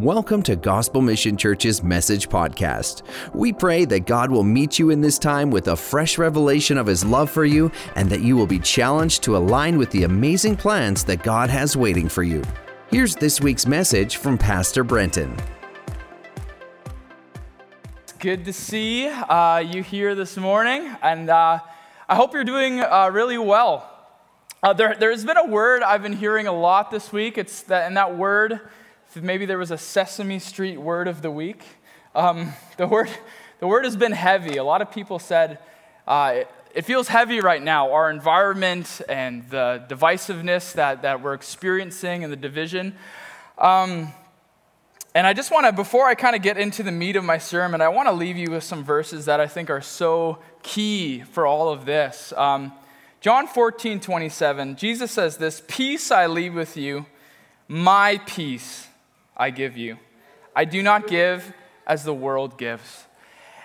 Welcome to Gospel Mission Church's Message Podcast. We pray that God will meet you in this time with a fresh revelation of His love for you and that you will be challenged to align with the amazing plans that God has waiting for you. Here's this week's message from Pastor Brenton. It's good to see uh, you here this morning, and uh, I hope you're doing uh, really well. Uh, there, there's been a word I've been hearing a lot this week. It's that, and that word maybe there was a Sesame Street word of the week. Um, the, word, the word has been heavy. A lot of people said uh, it, it, feels heavy right now. Our environment and the divisiveness that, that we're experiencing and the division. Um, and I just want to, before I kind of get into the meat of my sermon, I want to leave you with some verses that I think are so key for all of this. Um, John 14, 27, Jesus says this Peace I leave with you, my peace I give you. I do not give as the world gives.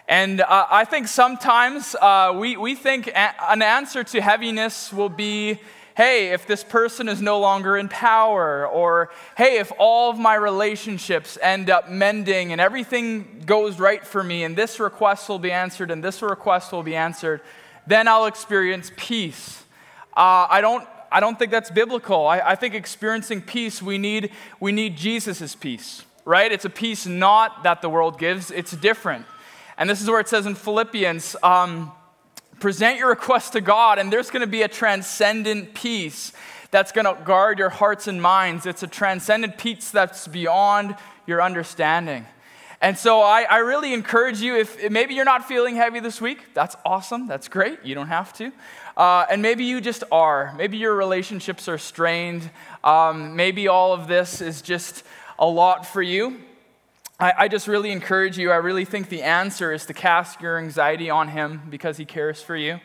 And uh, I think sometimes uh, we, we think an answer to heaviness will be hey, if this person is no longer in power, or hey, if all of my relationships end up mending and everything goes right for me, and this request will be answered, and this request will be answered, then I'll experience peace. Uh, I don't I don't think that's biblical. I, I think experiencing peace, we need, we need Jesus' peace, right? It's a peace not that the world gives, it's different. And this is where it says in Philippians um, present your request to God, and there's going to be a transcendent peace that's going to guard your hearts and minds. It's a transcendent peace that's beyond your understanding. And so I, I, really encourage you, if maybe you're not feeling heavy this week, that's awesome, that's great, you don't have to. Uh, and maybe you just are. Maybe your relationships are strained. Um, maybe all of this is just a lot for you. I, I just really encourage you. I really think the answer is to cast your anxiety on Him because He cares for you.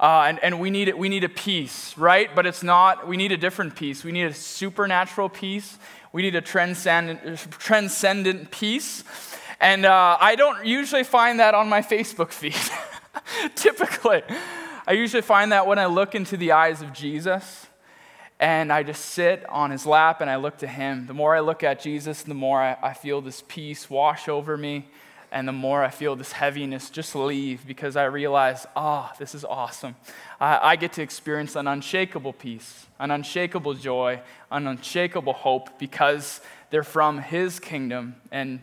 Uh, and, and we need we need a peace, right? But it's not, we need a different peace. We need a supernatural peace. We need a transcendent, transcendent peace. And uh, I don't usually find that on my Facebook feed, typically. I usually find that when I look into the eyes of Jesus and I just sit on his lap and I look to him. The more I look at Jesus, the more I, I feel this peace wash over me and the more I feel this heaviness just leave because I realize, ah, oh, this is awesome. I, I, get to experience an unshakable peace, an unshakable joy, an unshakable hope because they're from His kingdom and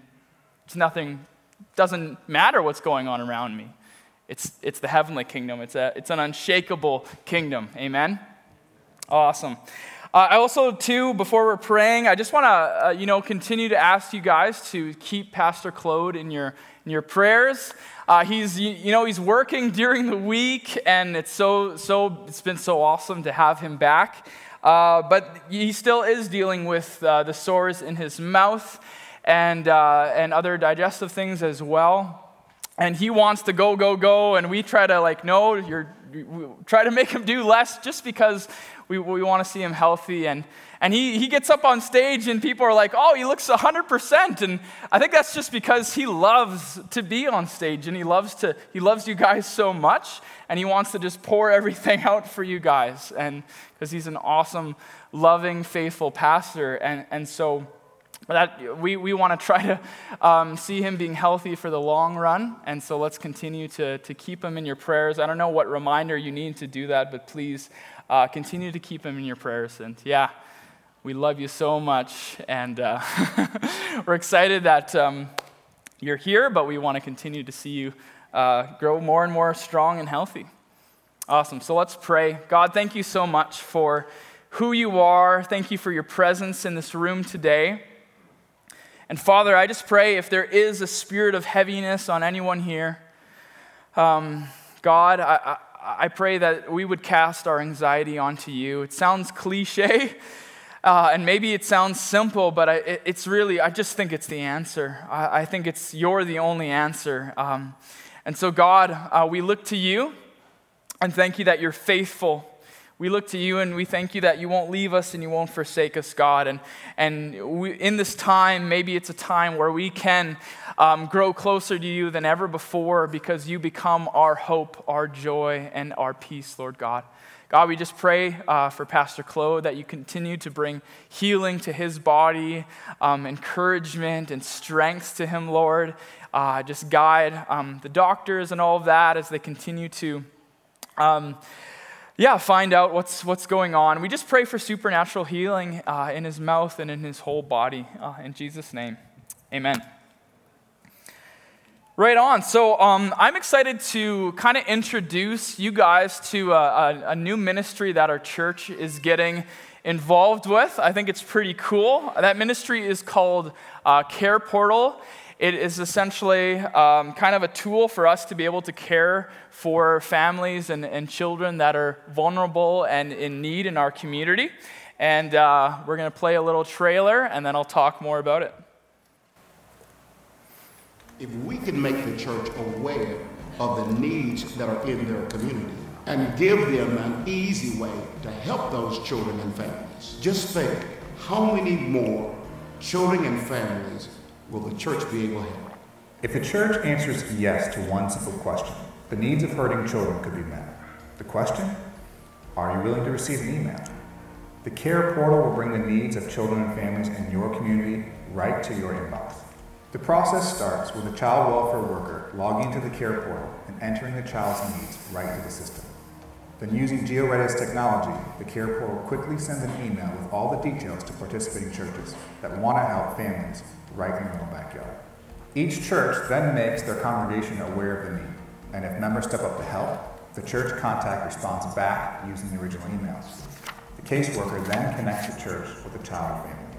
it's nothing, doesn't matter what's going on around me. It's, it's the heavenly kingdom. It's, a, it's an unshakable kingdom. Amen? Awesome. Uh, I also, too, before we're praying, I just want to, uh, you know, continue to ask you guys to keep Pastor Claude in your, in your prayers. Uh, he's, you, you, know, he's working during the week, and it's so, so, it's been so awesome to have him back. Uh, but he still is dealing with uh, the sores in his mouth and, and other digestive things as well and he wants to go, go, go, and we try to like, no, you're, try to make him do less just because we, we want to see him healthy. And, and he, he gets up on stage and people are like, oh, he looks 100%. And I think that's just because he loves to be on stage and he loves, to, he loves you guys so much and he wants to just pour everything out for you guys. And because he's an awesome, loving, faithful pastor. And, and so that we, we want to try to um, see him being healthy for the long run. And so let's continue to, to keep him in your prayers. I don't know what reminder you need to do that, but please uh, continue to keep him in your prayers. And yeah, we love you so much. And uh, we're excited that um, you're here, but we want to continue to see you uh, grow more and more strong and healthy. Awesome. So let's pray. God, thank you so much for who you are. Thank you for your presence in this room today. And Father, I just pray if there is a spirit of heaviness on anyone here, um, God, I, I, I, pray that we would cast our anxiety onto you. It sounds cliche, uh, and maybe it sounds simple, but I, it, it's really, I just think it's the answer. I, I think it's, you're the only answer. Um, and so, God, uh, we look to you and thank you that you're faithful we look to you and we thank you that you won't leave us and you won't forsake us, God. And, and we, in this time, maybe it's a time where we can um, grow closer to you than ever before because you become our hope, our joy, and our peace, Lord God. God, we just pray uh, for Pastor Claude that you continue to bring healing to his body, um, encouragement and strength to him, Lord. Uh, just guide um, the doctors and all of that as they continue to. Um, yeah, find out what's, what's going on. We just pray for supernatural healing uh, in his mouth and in his whole body. Uh, in Jesus' name, amen. Right on. So um, I'm excited to kind of introduce you guys to a, a, a, new ministry that our church is getting involved with. I think it's pretty cool. That ministry is called uh, Care Portal. It is essentially um, kind of a tool for us to be able to care for families and, and children that are vulnerable and in need in our community. And uh, we're going to play a little trailer, and then I'll talk more about it. If we can make the church aware of the needs that are in their community and give them an easy way to help those children and families, just think how many more children and families will the church be able to help? If the church answers yes to one simple question, the needs of hurting children could be met. The question? Are you willing to receive an email? The Care Portal will bring the needs of children and families in your community right to your inbox. The process starts with a child welfare worker logging into the Care Portal and entering the child's needs right to the system. Then, using GeoRedis technology, the Care Portal quickly sends an email with all the details to participating churches that want to help families right in their own backyard. Each church then makes their congregation aware of the need, and if members step up to help, the church contact responds back using the original emails. The caseworker then connects the church with the child family.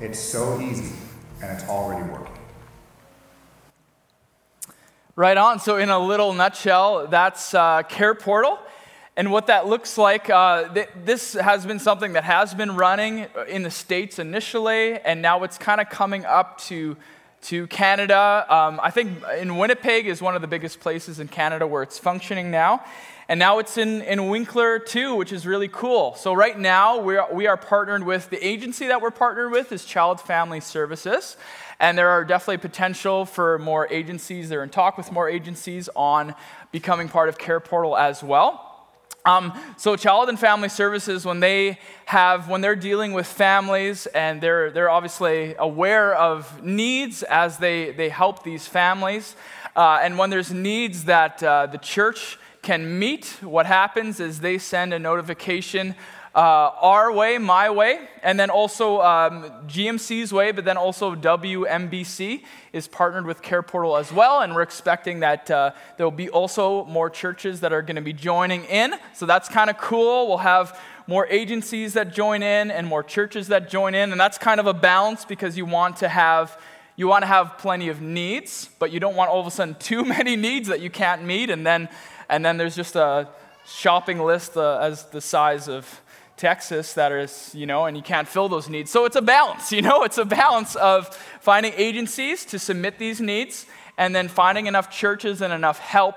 It's so easy, and it's already working. Right on. So, in a little nutshell, that's uh, Care Portal. And what that looks like, uh, th- this has been something that has been running in the States initially, and now it's kind of coming up to, to Canada. Um, I think in Winnipeg is one of the biggest places in Canada where it's functioning now. And now it's in, in Winkler too, which is really cool. So, right now, we are, we are partnered with the agency that we're partnered with is Child Family Services. And there are definitely potential for more agencies. They're in talk with more agencies on becoming part of Care Portal as well. Um, so child and family services when they have when they're dealing with families and they're they're obviously aware of needs as they they help these families uh, and when there's needs that uh, the church can meet what happens is they send a notification uh, our way, my way, and then also um, GMC's way, but then also WMBC is partnered with Care Portal as well, and we're expecting that uh, there will be also more churches that are going to be joining in. So that's kind of cool. We'll have more agencies that join in and more churches that join in, and that's kind of a balance because you want to have you want to have plenty of needs, but you don't want all of a sudden too many needs that you can't meet, and then and then there's just a shopping list uh, as the size of Texas that is, you know, and you can't fill those needs. So it's a balance, you know, it's a balance of finding agencies to submit these needs and then finding enough churches and enough help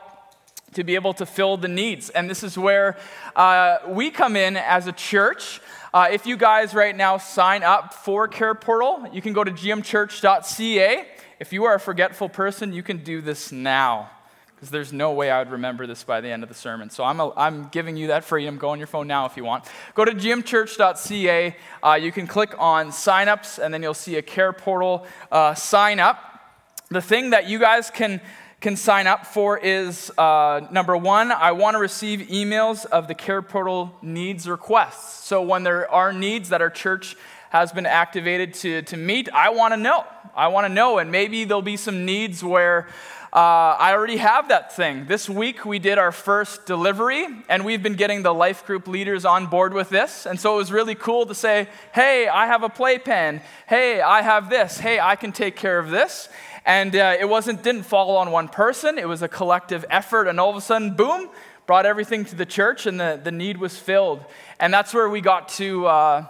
to be able to fill the needs. And this is where uh, we come in as a church. Uh, if you guys right now sign up for Care Portal, you can go to gmchurch.ca. If you are a forgetful person, you can do this now because there's no way I would remember this by the end of the sermon. So I'm, a, I'm giving you that freedom. Go on your phone now if you want. Go to gmchurch.ca. Uh, you can click on signups, and then you'll see a care portal uh, sign up. The thing that you guys can, can sign up for is uh, number one, I want to receive emails of the care portal needs requests. So when there are needs that our church has been activated to, to meet, I want to know. I want to know, and maybe there'll be some needs where uh, I already have that thing. This week we did our first delivery, and we've been getting the life group leaders on board with this. And so it was really cool to say, hey, I have a playpen. Hey, I have this. Hey, I can take care of this. And uh, it wasn't didn't fall on one person. It was a collective effort, and all of a sudden, boom, brought everything to the church, and the, the need was filled. And that's where we got to uh,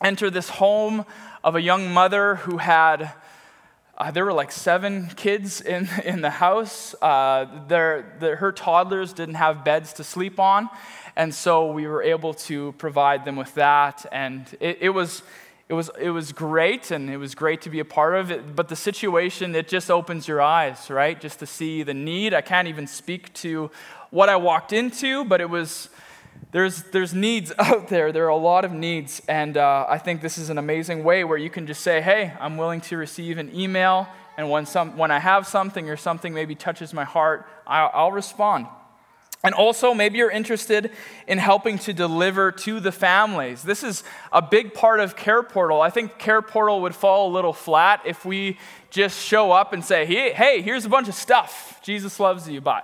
enter this home of a young mother who had uh, there were like seven kids in, in the house. Uh, their, her toddlers didn't have beds to sleep on. And so we were able to provide them with that. And it, it, was, it, was, it was great, and it was great to be a part of it. But the situation, it just opens your eyes, right? Just to see the need. I can't even speak to what I walked into, but it was there's, there's needs out there. There are a lot of needs. And uh, I think this is an amazing way where you can just say, hey, I'm willing to receive an email. And when, some, when I have something or something maybe touches my heart, I'll, I'll respond. And also, maybe you're interested in helping to deliver to the families. This is a big part of Care Portal. I think Care Portal would fall a little flat if we just show up and say, hey, hey here's a bunch of stuff. Jesus loves you, bye.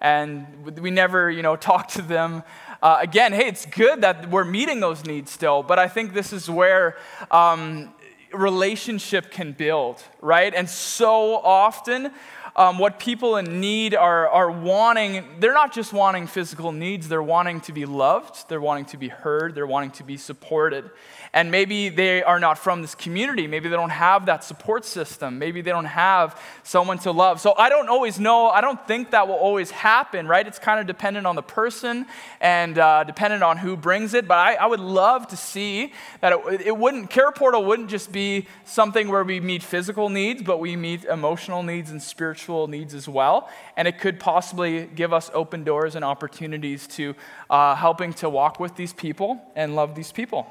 And we never, you know, talk to them uh, again, hey, it's good that we're meeting those needs still, but I think this is where um, relationship can build, right? And so often, um, what people in need are, are wanting, they're not just wanting physical needs, they're wanting to be loved, they're wanting to be heard, they're wanting to be supported. And maybe they are not from this community. Maybe they don't have that support system. Maybe they don't have someone to love. So I don't always know. I don't think that will always happen, right? It's kind of dependent on the person and uh, dependent on who brings it. But I, I would love to see that it, it wouldn't, Care Portal wouldn't just be something where we meet physical needs, but we meet emotional needs and spiritual needs as well. And it could possibly give us open doors and opportunities to uh, helping to walk with these people and love these people.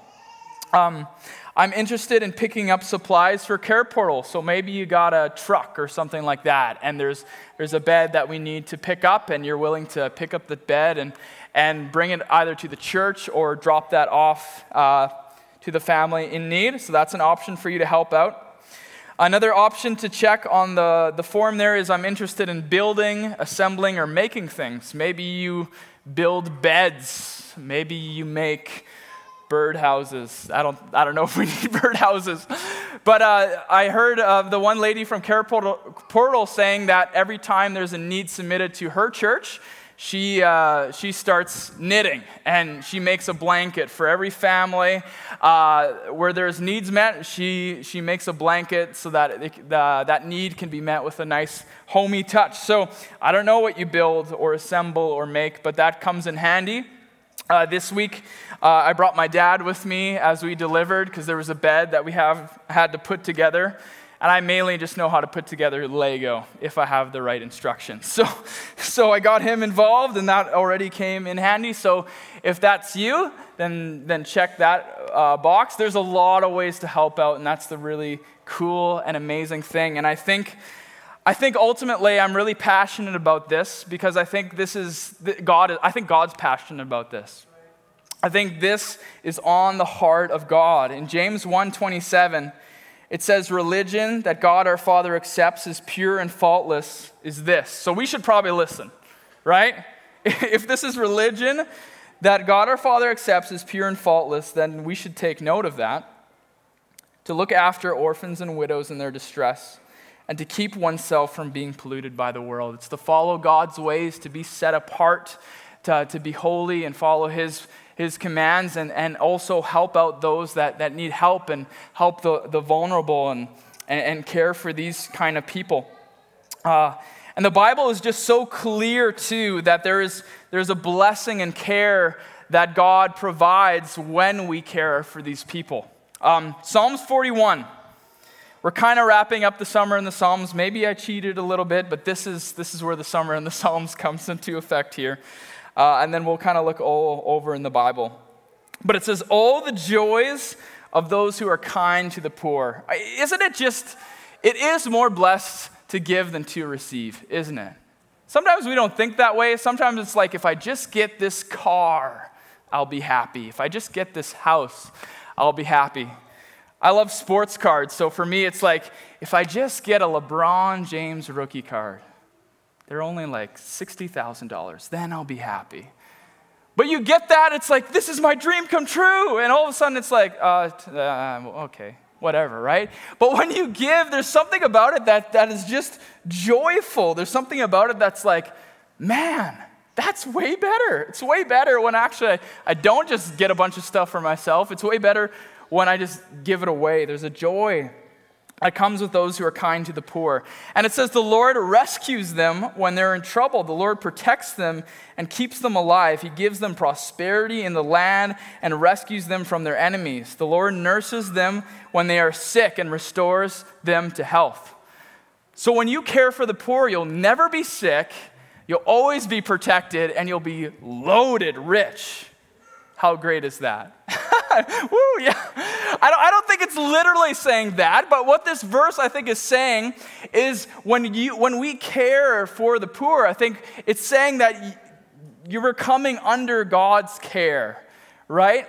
Um, I'm interested in picking up supplies for Care Portal. So maybe you got a truck or something like that, and there's, there's a bed that we need to pick up, and you're willing to pick up the bed and, and bring it either to the church or drop that off uh, to the family in need. So that's an option for you to help out. Another option to check on the, the form there is I'm interested in building, assembling, or making things. Maybe you build beds. Maybe you make birdhouses. I don't, I don't know if we need birdhouses. But uh, I heard of the one lady from Care Portal, Portal, saying that every time there's a need submitted to her church, she, uh, she starts knitting and she makes a blanket for every family. Uh, where there's needs met, she, she makes a blanket so that it, that need can be met with a nice homey touch. So I don't know what you build or assemble or make, but that comes in handy. Uh, this week, uh, I brought my dad with me as we delivered because there was a bed that we have had to put together. And I mainly just know how to put together Lego if I have the right instructions. So, so I got him involved, and that already came in handy. So if that's you, then, then check that uh, box. There's a lot of ways to help out, and that's the really cool and amazing thing. And I think I think ultimately I'm really passionate about this because I think this is God I think God's passionate about this. I think this is on the heart of God. In James 1:27 it says religion that God our Father accepts as pure and faultless is this. So we should probably listen, right? If this is religion that God our Father accepts as pure and faultless, then we should take note of that. To look after orphans and widows in their distress and to keep oneself from being polluted by the world. It's to follow God's ways, to be set apart, to, to be holy and follow His, his commands, and, and also help out those that, that need help and help the, the vulnerable and, and, and care for these kind of people. Uh, and the Bible is just so clear, too, that there is, there's a blessing and care that God provides when we care for these people. Um, Psalms 41 we're kind of wrapping up the summer in the Psalms. Maybe I cheated a little bit, but this is, this is where the summer in the Psalms comes into effect here. Uh, and then we'll kind of look all over in the Bible. But it says, All the joys of those who are kind to the poor. Isn't it just, it is more blessed to give than to receive, isn't it? Sometimes we don't think that way. Sometimes it's like, if I just get this car, I'll be happy. If I just get this house, I'll be happy. I love sports cards, so for me, it's like if I just get a LeBron James rookie card, they're only like $60,000, then I'll be happy. But you get that, it's like, this is my dream come true. And all of a sudden, it's like, uh, uh, okay, whatever, right? But when you give, there's something about it that, that is just joyful. There's something about it that's like, man, that's way better. It's way better when actually I, I don't just get a bunch of stuff for myself. It's way better when I just give it away. There's a joy that comes with those who are kind to the poor. And it says, The Lord rescues them when they're in trouble. The Lord protects them and keeps them alive. He gives them prosperity in the land and rescues them from their enemies. The Lord nurses them when they are sick and restores them to health. So when you care for the poor, you'll never be sick, you'll always be protected, and you'll be loaded rich. How great is that? Woo, yeah. I don't, I don't think it's literally saying that, but what this verse I think is saying is when, you, when we care for the poor, I think it's saying that you were coming under God's care, right?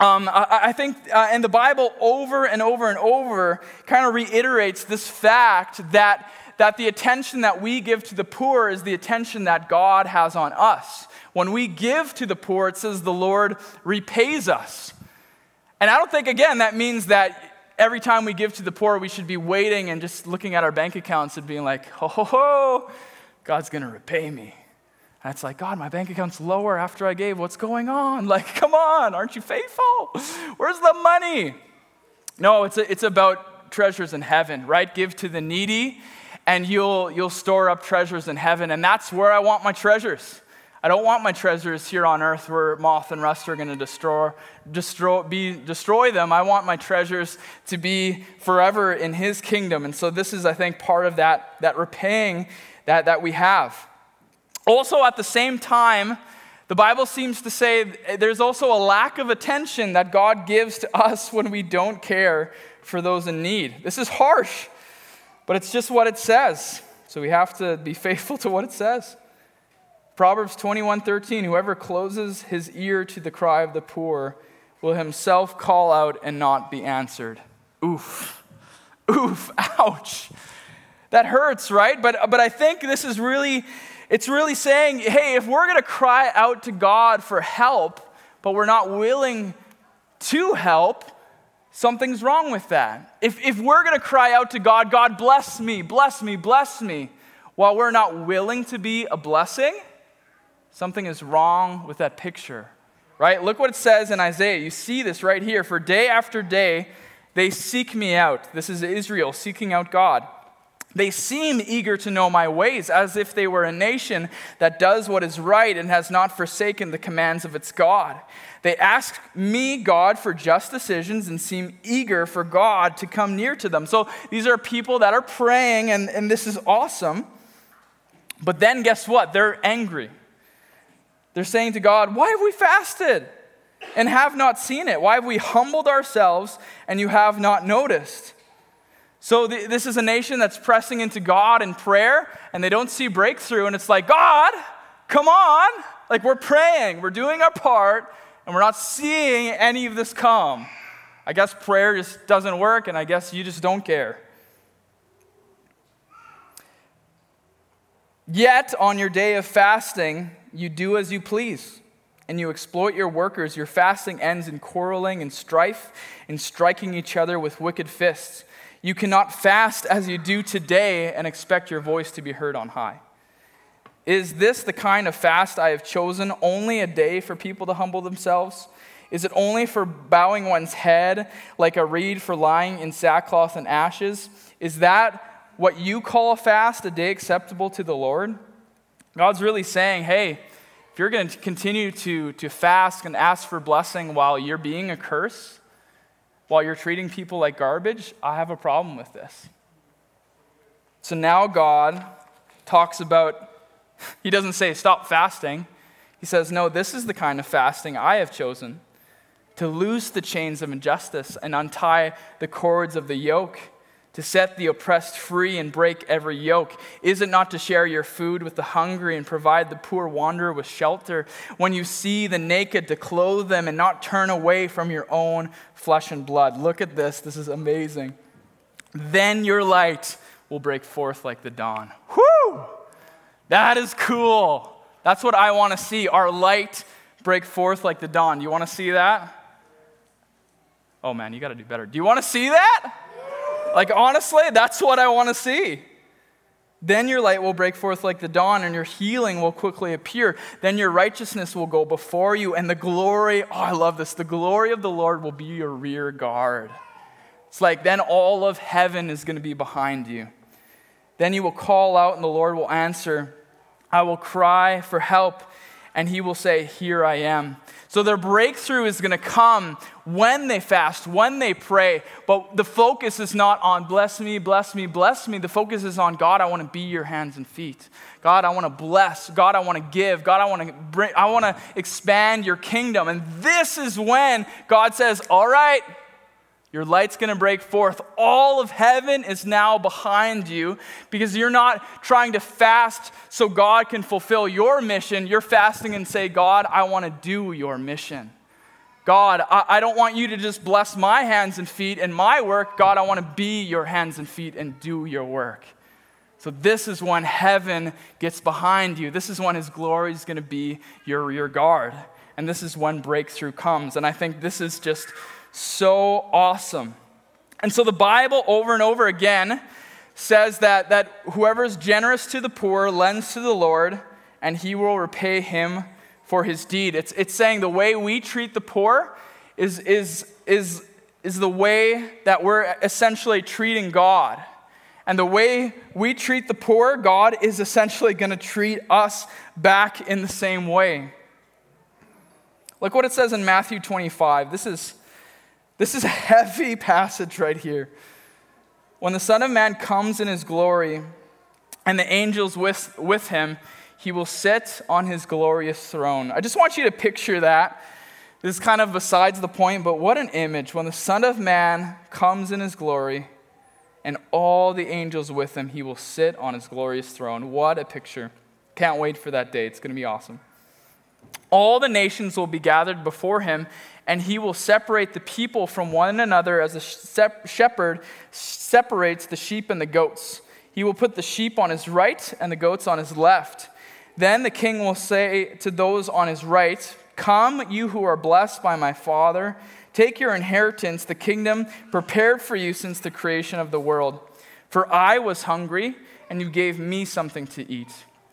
Um, I, I, think, uh, and the Bible over and over and over kind of reiterates this fact that, that the attention that we give to the poor is the attention that God has on us. When we give to the poor, it says the Lord repays us. And I don't think, again, that means that every time we give to the poor, we should be waiting and just looking at our bank accounts and being like, ho, ho, ho, God's going to repay me. And it's like, God, my bank account's lower after I gave. What's going on? Like, come on, aren't you faithful? Where's the money? No, it's, a, it's about treasures in heaven, right? Give to the needy, and you'll, you'll store up treasures in heaven. And that's where I want my treasures. I don't want my treasures here on earth where moth and rust are going to destroy, destroy, be, destroy them. I want my treasures to be forever in His kingdom. And so this is, I think, part of that, that repaying that, that we have. Also, at the same time, the Bible seems to say there's also a lack of attention that God gives to us when we don't care for those in need. This is harsh, but it's just what it says. So we have to be faithful to what it says. Proverbs 21:13 Whoever closes his ear to the cry of the poor will himself call out and not be answered. Oof. Oof, ouch. That hurts, right? But but I think this is really it's really saying, hey, if we're going to cry out to God for help, but we're not willing to help, something's wrong with that. If, if we're going to cry out to God, God, bless me, bless me, bless me, while we're not willing to be a blessing, Something is wrong with that picture, right? Look what it says in Isaiah. You see this right here. For day after day, they seek me out. This is Israel seeking out God. They seem eager to know my ways, as if they were a nation that does what is right and has not forsaken the commands of its God. They ask me, God, for just decisions and seem eager for God to come near to them. So these are people that are praying, and, and this is awesome. But then guess what? They're angry. They're saying to God, Why have we fasted and have not seen it? Why have we humbled ourselves and you have not noticed? So, th- this is a nation that's pressing into God in prayer and they don't see breakthrough. And it's like, God, come on. Like, we're praying, we're doing our part, and we're not seeing any of this come. I guess prayer just doesn't work, and I guess you just don't care. Yet, on your day of fasting, you do as you please, and you exploit your workers. Your fasting ends in quarreling and strife, in striking each other with wicked fists. You cannot fast as you do today and expect your voice to be heard on high. Is this the kind of fast I have chosen, only a day for people to humble themselves? Is it only for bowing one's head like a reed for lying in sackcloth and ashes? Is that what you call a fast, a day acceptable to the Lord? God's really saying, hey, if you're going to continue to, to fast and ask for blessing while you're being a curse, while you're treating people like garbage, I have a problem with this. So now God talks about, he doesn't say stop fasting. He says, no, this is the kind of fasting I have chosen to loose the chains of injustice and untie the cords of the yoke to set the oppressed free and break every yoke? Is it not to share your food with the hungry and provide the poor wanderer with shelter? When you see the naked, to clothe them and not turn away from your own flesh and blood. Look at this. This is amazing. Then your light will break forth like the dawn. Whoo! That is cool. That's what I want to see. Our light break forth like the dawn. You want to see that? Oh man, you got to do better. Do you want to see that? Like, honestly, that's what I want to see. Then your light will break forth like the dawn, and your healing will quickly appear. Then your righteousness will go before you, and the glory, oh, I love this, the glory of the Lord will be your rear guard. It's like then all of heaven is going to be behind you. Then you will call out, and the Lord will answer. I will cry for help, and he will say, Here I am. So their breakthrough is going to come when they fast, when they pray. But the focus is not on bless me, bless me, bless me. The focus is on God, I want to be your hands and feet. God, I want to bless. God, I want to give. God, I want to bring, I want to expand your kingdom. And this is when God says, All right, your light's to break forth. All of heaven is now behind you because you're not trying to fast so God can fulfill your mission. You're fasting and say, God, I want to do your mission. God, I, I don't want you to just bless my hands and feet and my work. God, I want to be your hands and feet and do your work. So, this is when heaven gets behind you. This is when his glory is going to be your rear guard. And this is when breakthrough comes. And I think this is just so awesome. And so the Bible over and over again says that, that whoever is generous to the poor lends to the Lord, and he will repay him for his deed. It's, it's saying the way we treat the poor is, is, is, is the way that we're essentially treating God. And the way we treat the poor, God is essentially going to treat us back in the same way. Look what it says in Matthew 25. This is this is a heavy passage right here. When the Son of Man comes in his glory and the angels with, with him, he will sit on his glorious throne. I just want you to picture that. This is kind of besides the point, but what an image. When the Son of Man comes in his glory and all the angels with him, he will sit on his glorious throne. What a picture. Can't wait for that day. It's going to be awesome. All the nations will be gathered before him, and he will separate the people from one another as a shepherd separates the sheep and the goats. He will put the sheep on his right and the goats on his left. Then the king will say to those on his right, Come, you who are blessed by my Father, take your inheritance, the kingdom prepared for you since the creation of the world. For I was hungry, and you gave me something to eat.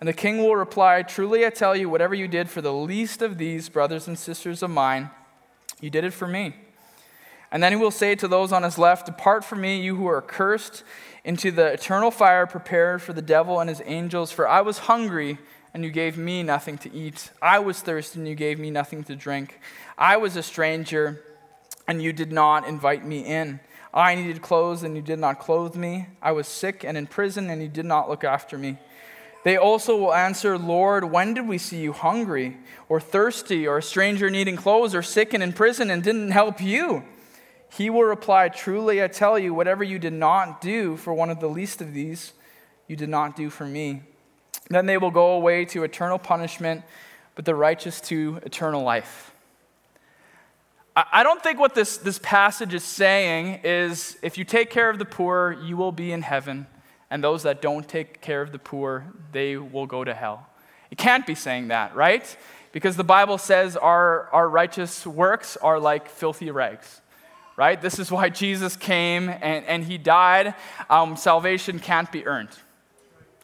And the king will reply, Truly I tell you, whatever you did for the least of these brothers and sisters of mine, you did it for me. And then he will say to those on his left, Depart from me, you who are cursed, into the eternal fire prepared for the devil and his angels. For I was hungry, and you gave me nothing to eat. I was thirsty, and you gave me nothing to drink. I was a stranger, and you did not invite me in. I needed clothes, and you did not clothe me. I was sick and in prison, and you did not look after me. They also will answer, Lord, when did we see you hungry, or thirsty, or a stranger needing clothes, or sick and in prison, and didn't help you? He will reply, Truly I tell you, whatever you did not do for one of the least of these, you did not do for me. Then they will go away to eternal punishment, but the righteous to eternal life. I don't think what this, this passage is saying is if you take care of the poor, you will be in heaven and those that don't take care of the poor, they will go to hell. It can't be saying that, right? Because the Bible says our, our righteous works are like filthy rags, right? This is why Jesus came and, and he died. Um, salvation can't be earned.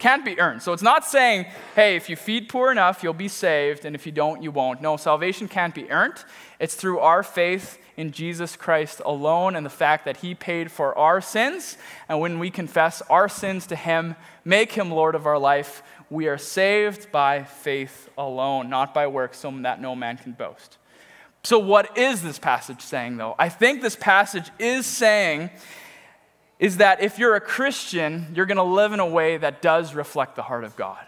Can't be earned. So it's not saying, hey, if you feed poor enough, you'll be saved, and if you don't, you won't. No, salvation can't be earned. It's through our faith in Jesus Christ alone and the fact that He paid for our sins. And when we confess our sins to Him, make Him Lord of our life, we are saved by faith alone, not by works, so that no man can boast. So, what is this passage saying, though? I think this passage is saying is that if you're a Christian, you're going to live in a way that does reflect the heart of God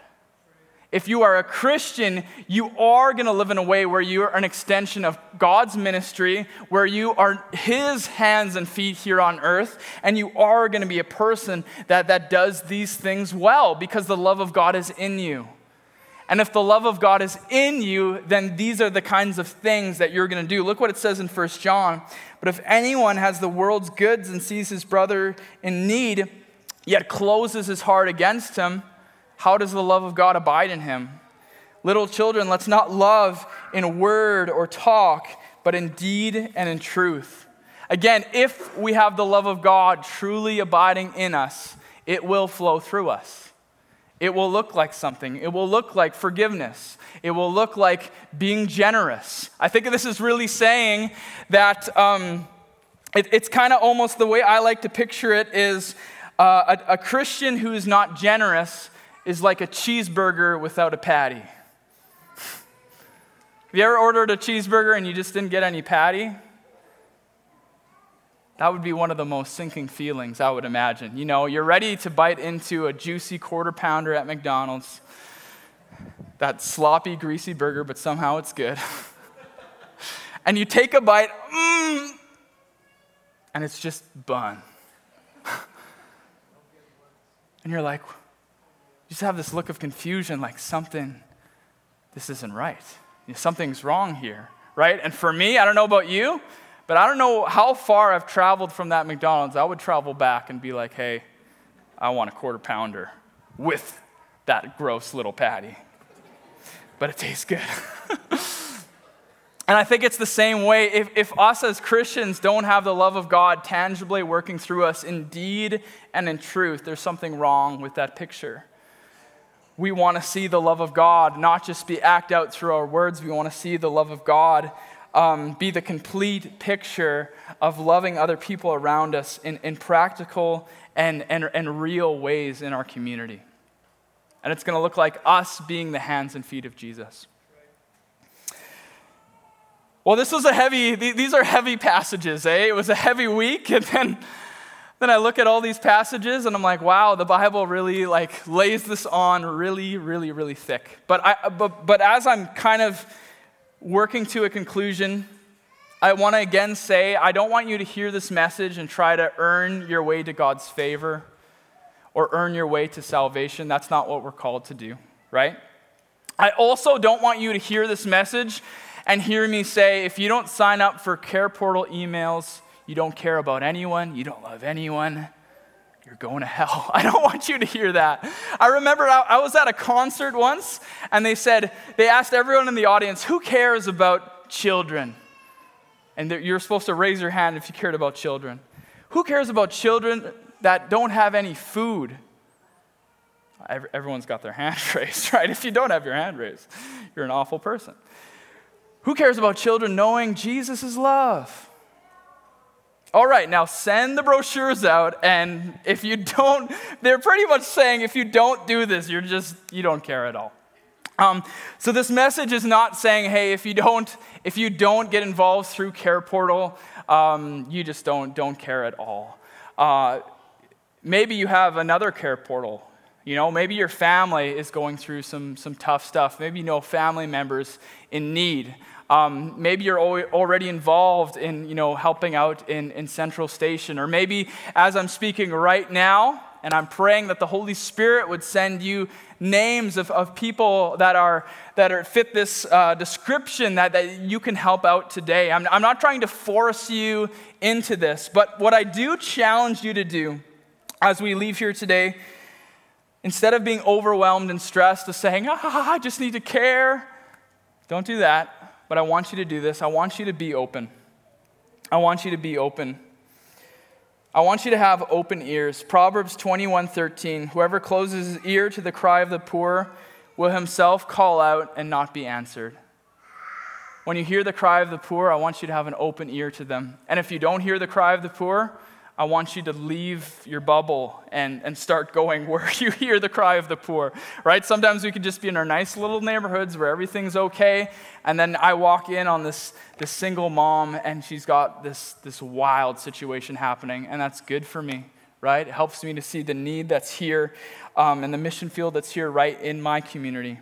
if you are a Christian, you are going to live in a way where you are an extension of God's ministry, where you are His hands and feet here on earth, and you are going to be a person that, that does these things well because the love of God is in you. And if the love of God is in you, then these are the kinds of things that you're going to do. Look what it says in 1 John. But if anyone has the world's goods and sees his brother in need, yet closes his heart against him, how does the love of God abide in him? Little children, let's not love in word or talk, but in deed and in truth. Again, if we have the love of God truly abiding in us, it will flow through us. It will look like something. It will look like forgiveness. It will look like being generous. I think this is really saying that um, it, it's kind of almost the way I like to picture it is uh, a, a Christian who is not generous is like a cheeseburger without a patty. Have you ever ordered a cheeseburger and you just didn't get any patty? That would be one of the most sinking feelings, I would imagine. You know, you're ready to bite into a juicy quarter pounder at McDonald's, that sloppy, greasy burger, but somehow it's good. and you take a bite, mmm, and it's just bun. and you're like, you just have this look of confusion, like something, this isn't right. Something's wrong here, right? And for me, I don't know about you, but I don't know how far I've traveled from that McDonald's. I would travel back and be like, hey, I want a quarter pounder with that gross little patty. But it tastes good. and I think it's the same way. If, if us as Christians don't have the love of God tangibly working through us in deed and in truth, there's something wrong with that picture. We want to see the love of God not just be act out through our words, we want to see the love of God um, be the complete picture of loving other people around us in, in practical and, and, and real ways in our community. And it's going to look like us being the hands and feet of Jesus. Well, this was a heavy, these are heavy passages, eh? It was a heavy week, and then, then I look at all these passages and I'm like, wow, the Bible really like lays this on really, really, really thick. But I but but as I'm kind of working to a conclusion, I want to again say I don't want you to hear this message and try to earn your way to God's favor or earn your way to salvation. That's not what we're called to do, right? I also don't want you to hear this message and hear me say if you don't sign up for Care Portal emails, you don't care about anyone, you don't love anyone, you're going to hell. I don't want you to hear that. I remember I was at a concert once, and they said, they asked everyone in the audience, who cares about children? And you're supposed to raise your hand if you cared about children. Who cares about children that don't have any food? Everyone's got their hand raised, right? If you don't have your hand raised, you're an awful person. Who cares about children knowing Jesus love? All right, now send the brochures out, and if you don't, they're pretty much saying if you don't do this, you're just, you don't care at all. Um, so this message is not saying, hey, if you don't, if you don't get involved through Care Portal, um, you just don't, don't care at all. Uh, maybe you have another Care Portal. You know, maybe your family is going through some, some tough stuff. Maybe you know family members in need. Um, maybe you're already involved in you know, helping out in, in Central Station. Or maybe as I'm speaking right now, and I'm praying that the Holy Spirit would send you names of, of people that are that are, fit this uh, description that, that you can help out today. I'm, I'm not trying to force you into this, but what I do challenge you to do as we leave here today, instead of being overwhelmed and stressed, of saying, ah, I just need to care, don't do that but I want you to do this. I want you to be open. I want you to be open. I want you to have open ears. Proverbs 21:13, whoever closes his ear to the cry of the poor will himself call out and not be answered. When you hear the cry of the poor, I want you to have an open ear to them. And if you don't hear the cry of the poor, I want you to leave your bubble and, and start going where you hear the cry of the poor, right? Sometimes we can just be in our nice little neighborhoods where everything's okay. And then I walk in on this, this single mom and she's got this, this wild situation happening. And that's good for me, right? It helps me to see the need that's here um, and the mission field that's here right in my community.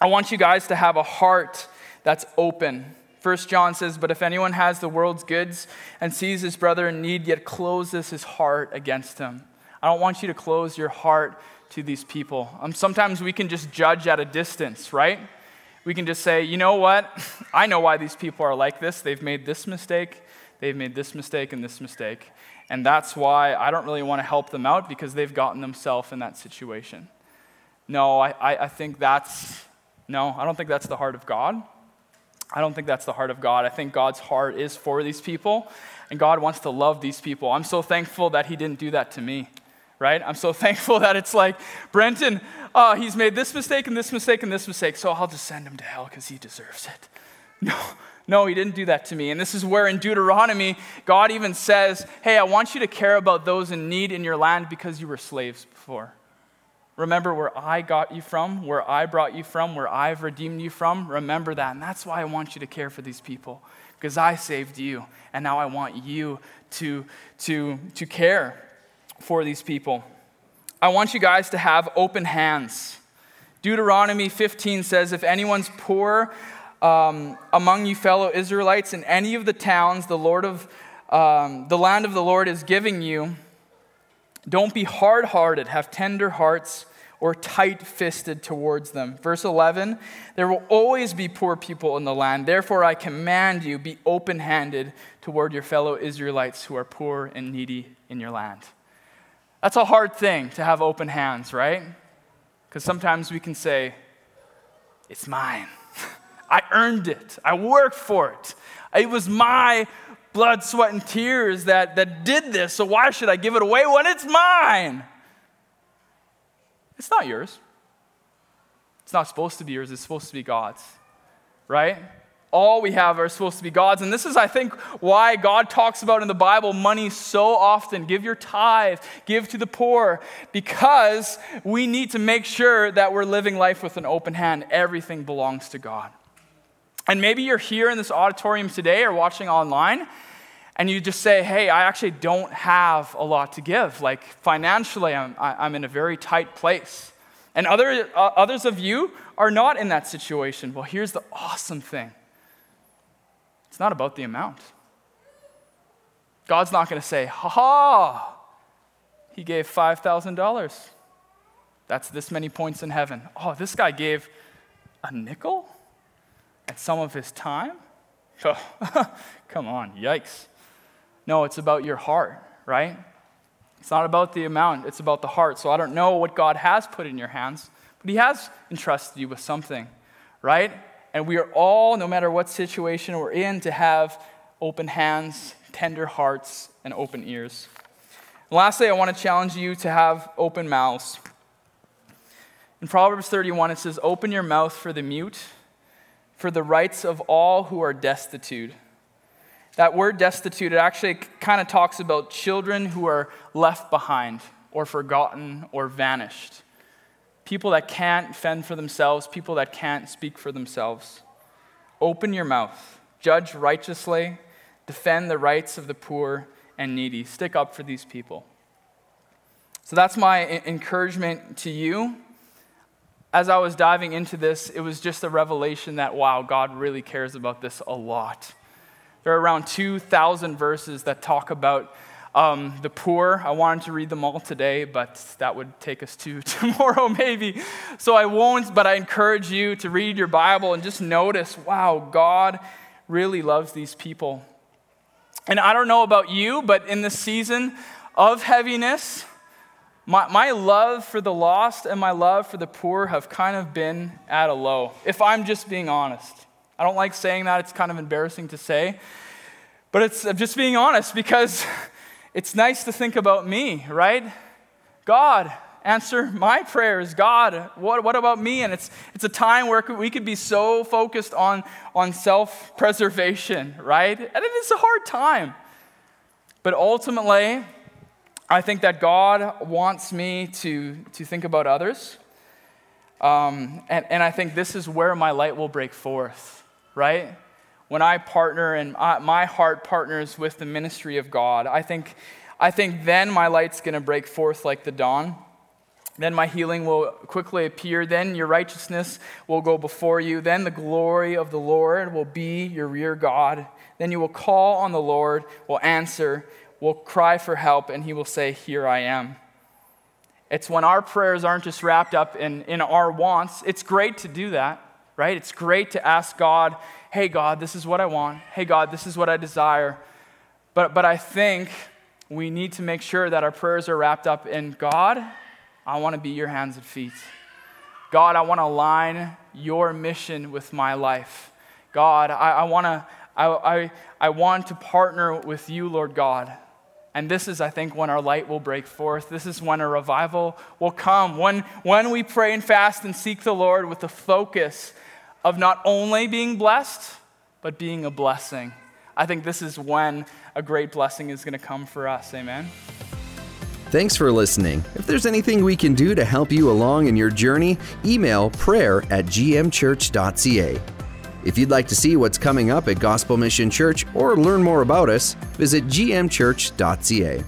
I want you guys to have a heart that's open First John says, But if anyone has the world's goods and sees his brother in need, yet closes his heart against him. I don't want you to close your heart to these people. Um, sometimes we can just judge at a distance, right? We can just say, you know what? I know why these people are like this. They've made this mistake, they've made this mistake, and this mistake. And that's why I don't really want to help them out because they've gotten themselves in that situation. No, I, I, I think that's, no, I don't think that's the heart of God. I don't think that's the heart of God. I think God's heart is for these people, and God wants to love these people. I'm so thankful that He didn't do that to me, right? I'm so thankful that it's like, Brenton, uh, he's made this mistake and this mistake and this mistake, so I'll just send him to hell because he deserves it. No, no, he didn't do that to me. And this is where in Deuteronomy, God even says, Hey, I want you to care about those in need in your land because you were slaves before. Remember where I got you from, where I brought you from, where I've redeemed you from. Remember that. And that's why I want you to care for these people because I saved you. And now I want you to, to, to care for these people. I want you guys to have open hands. Deuteronomy 15 says, If anyone's poor um, among you fellow Israelites in any of the towns the Lord of um, the land of the Lord is giving you, don't be hard hearted, have tender hearts or tight fisted towards them. Verse 11 There will always be poor people in the land. Therefore, I command you, be open handed toward your fellow Israelites who are poor and needy in your land. That's a hard thing to have open hands, right? Because sometimes we can say, It's mine. I earned it. I worked for it. It was my blood, sweat, and tears that, that did this, so why should I give it away when it's mine? It's not yours. It's not supposed to be yours, it's supposed to be God's, right? All we have are supposed to be God's. And this is, I think, why God talks about in the Bible money so often. Give your tithe, give to the poor, because we need to make sure that we're living life with an open hand. Everything belongs to God. And maybe you're here in this auditorium today or watching online, and you just say, hey, I actually don't have a lot to give. Like financially, I'm, I'm in a very tight place. And other, uh, others of you are not in that situation. Well, here's the awesome thing it's not about the amount. God's not going to say, ha ha, he gave $5,000. That's this many points in heaven. Oh, this guy gave a nickel and some of his time? Oh, come on, yikes. No, it's about your heart, right? It's not about the amount, it's about the heart. So I don't know what God has put in your hands, but He has entrusted you with something, right? And we are all, no matter what situation we're in, to have open hands, tender hearts, and open ears. And lastly, I want to challenge you to have open mouths. In Proverbs 31, it says, Open your mouth for the mute, for the rights of all who are destitute. That word destitute, it actually kind of talks about children who are left behind or forgotten or vanished. People that can't fend for themselves, people that can't speak for themselves. Open your mouth, judge righteously, defend the rights of the poor and needy. Stick up for these people. So that's my encouragement to you. As I was diving into this, it was just a revelation that, wow, God really cares about this a lot. There are around 2,000 verses that talk about um, the poor. I wanted to read them all today, but that would take us to tomorrow maybe. So I won't, but I encourage you to read your Bible and just notice wow, God really loves these people. And I don't know about you, but in the season of heaviness, my, my love for the lost and my love for the poor have kind of been at a low, if I'm just being honest. I don't like saying that, it's kind of embarrassing to say. But it's I'm just being honest because it's nice to think about me, right? God, answer my prayers. God, what, what about me? And it's, it's a time where we could be so focused on, on self preservation, right? And it is a hard time. But ultimately, I think that God wants me to, to think about others. Um, and, and I think this is where my light will break forth right? When I partner and my heart partners with the ministry of God, I think, I think then my light's going to break forth like the dawn. Then my healing will quickly appear. Then your righteousness will go before you. Then the glory of the Lord will be your rear God. Then you will call on the Lord, will answer, will cry for help, and he will say, Here I am. It's when our prayers aren't just wrapped up in, in our wants. It's great to do that right? It's great to ask God, hey, God, this is what I want. Hey, God, this is what I desire. But, but I think we need to make sure that our prayers are wrapped up in God, I want to be your hands and feet. God, I want to align your mission with my life. God, I, I want to I, I, I want to partner with you, Lord God. And this is, I think, when our light will break forth. This is when a revival will come. When, when we pray and fast and seek the Lord with the focus of not only being blessed, but being a blessing. I think this is when a great blessing is going to come for us. Amen. Thanks for listening. If there's anything we can do to help you along in your journey, email prayer at gmchurch.ca. If you'd like to see what's coming up at Gospel Mission Church or learn more about us, visit gmchurch.ca.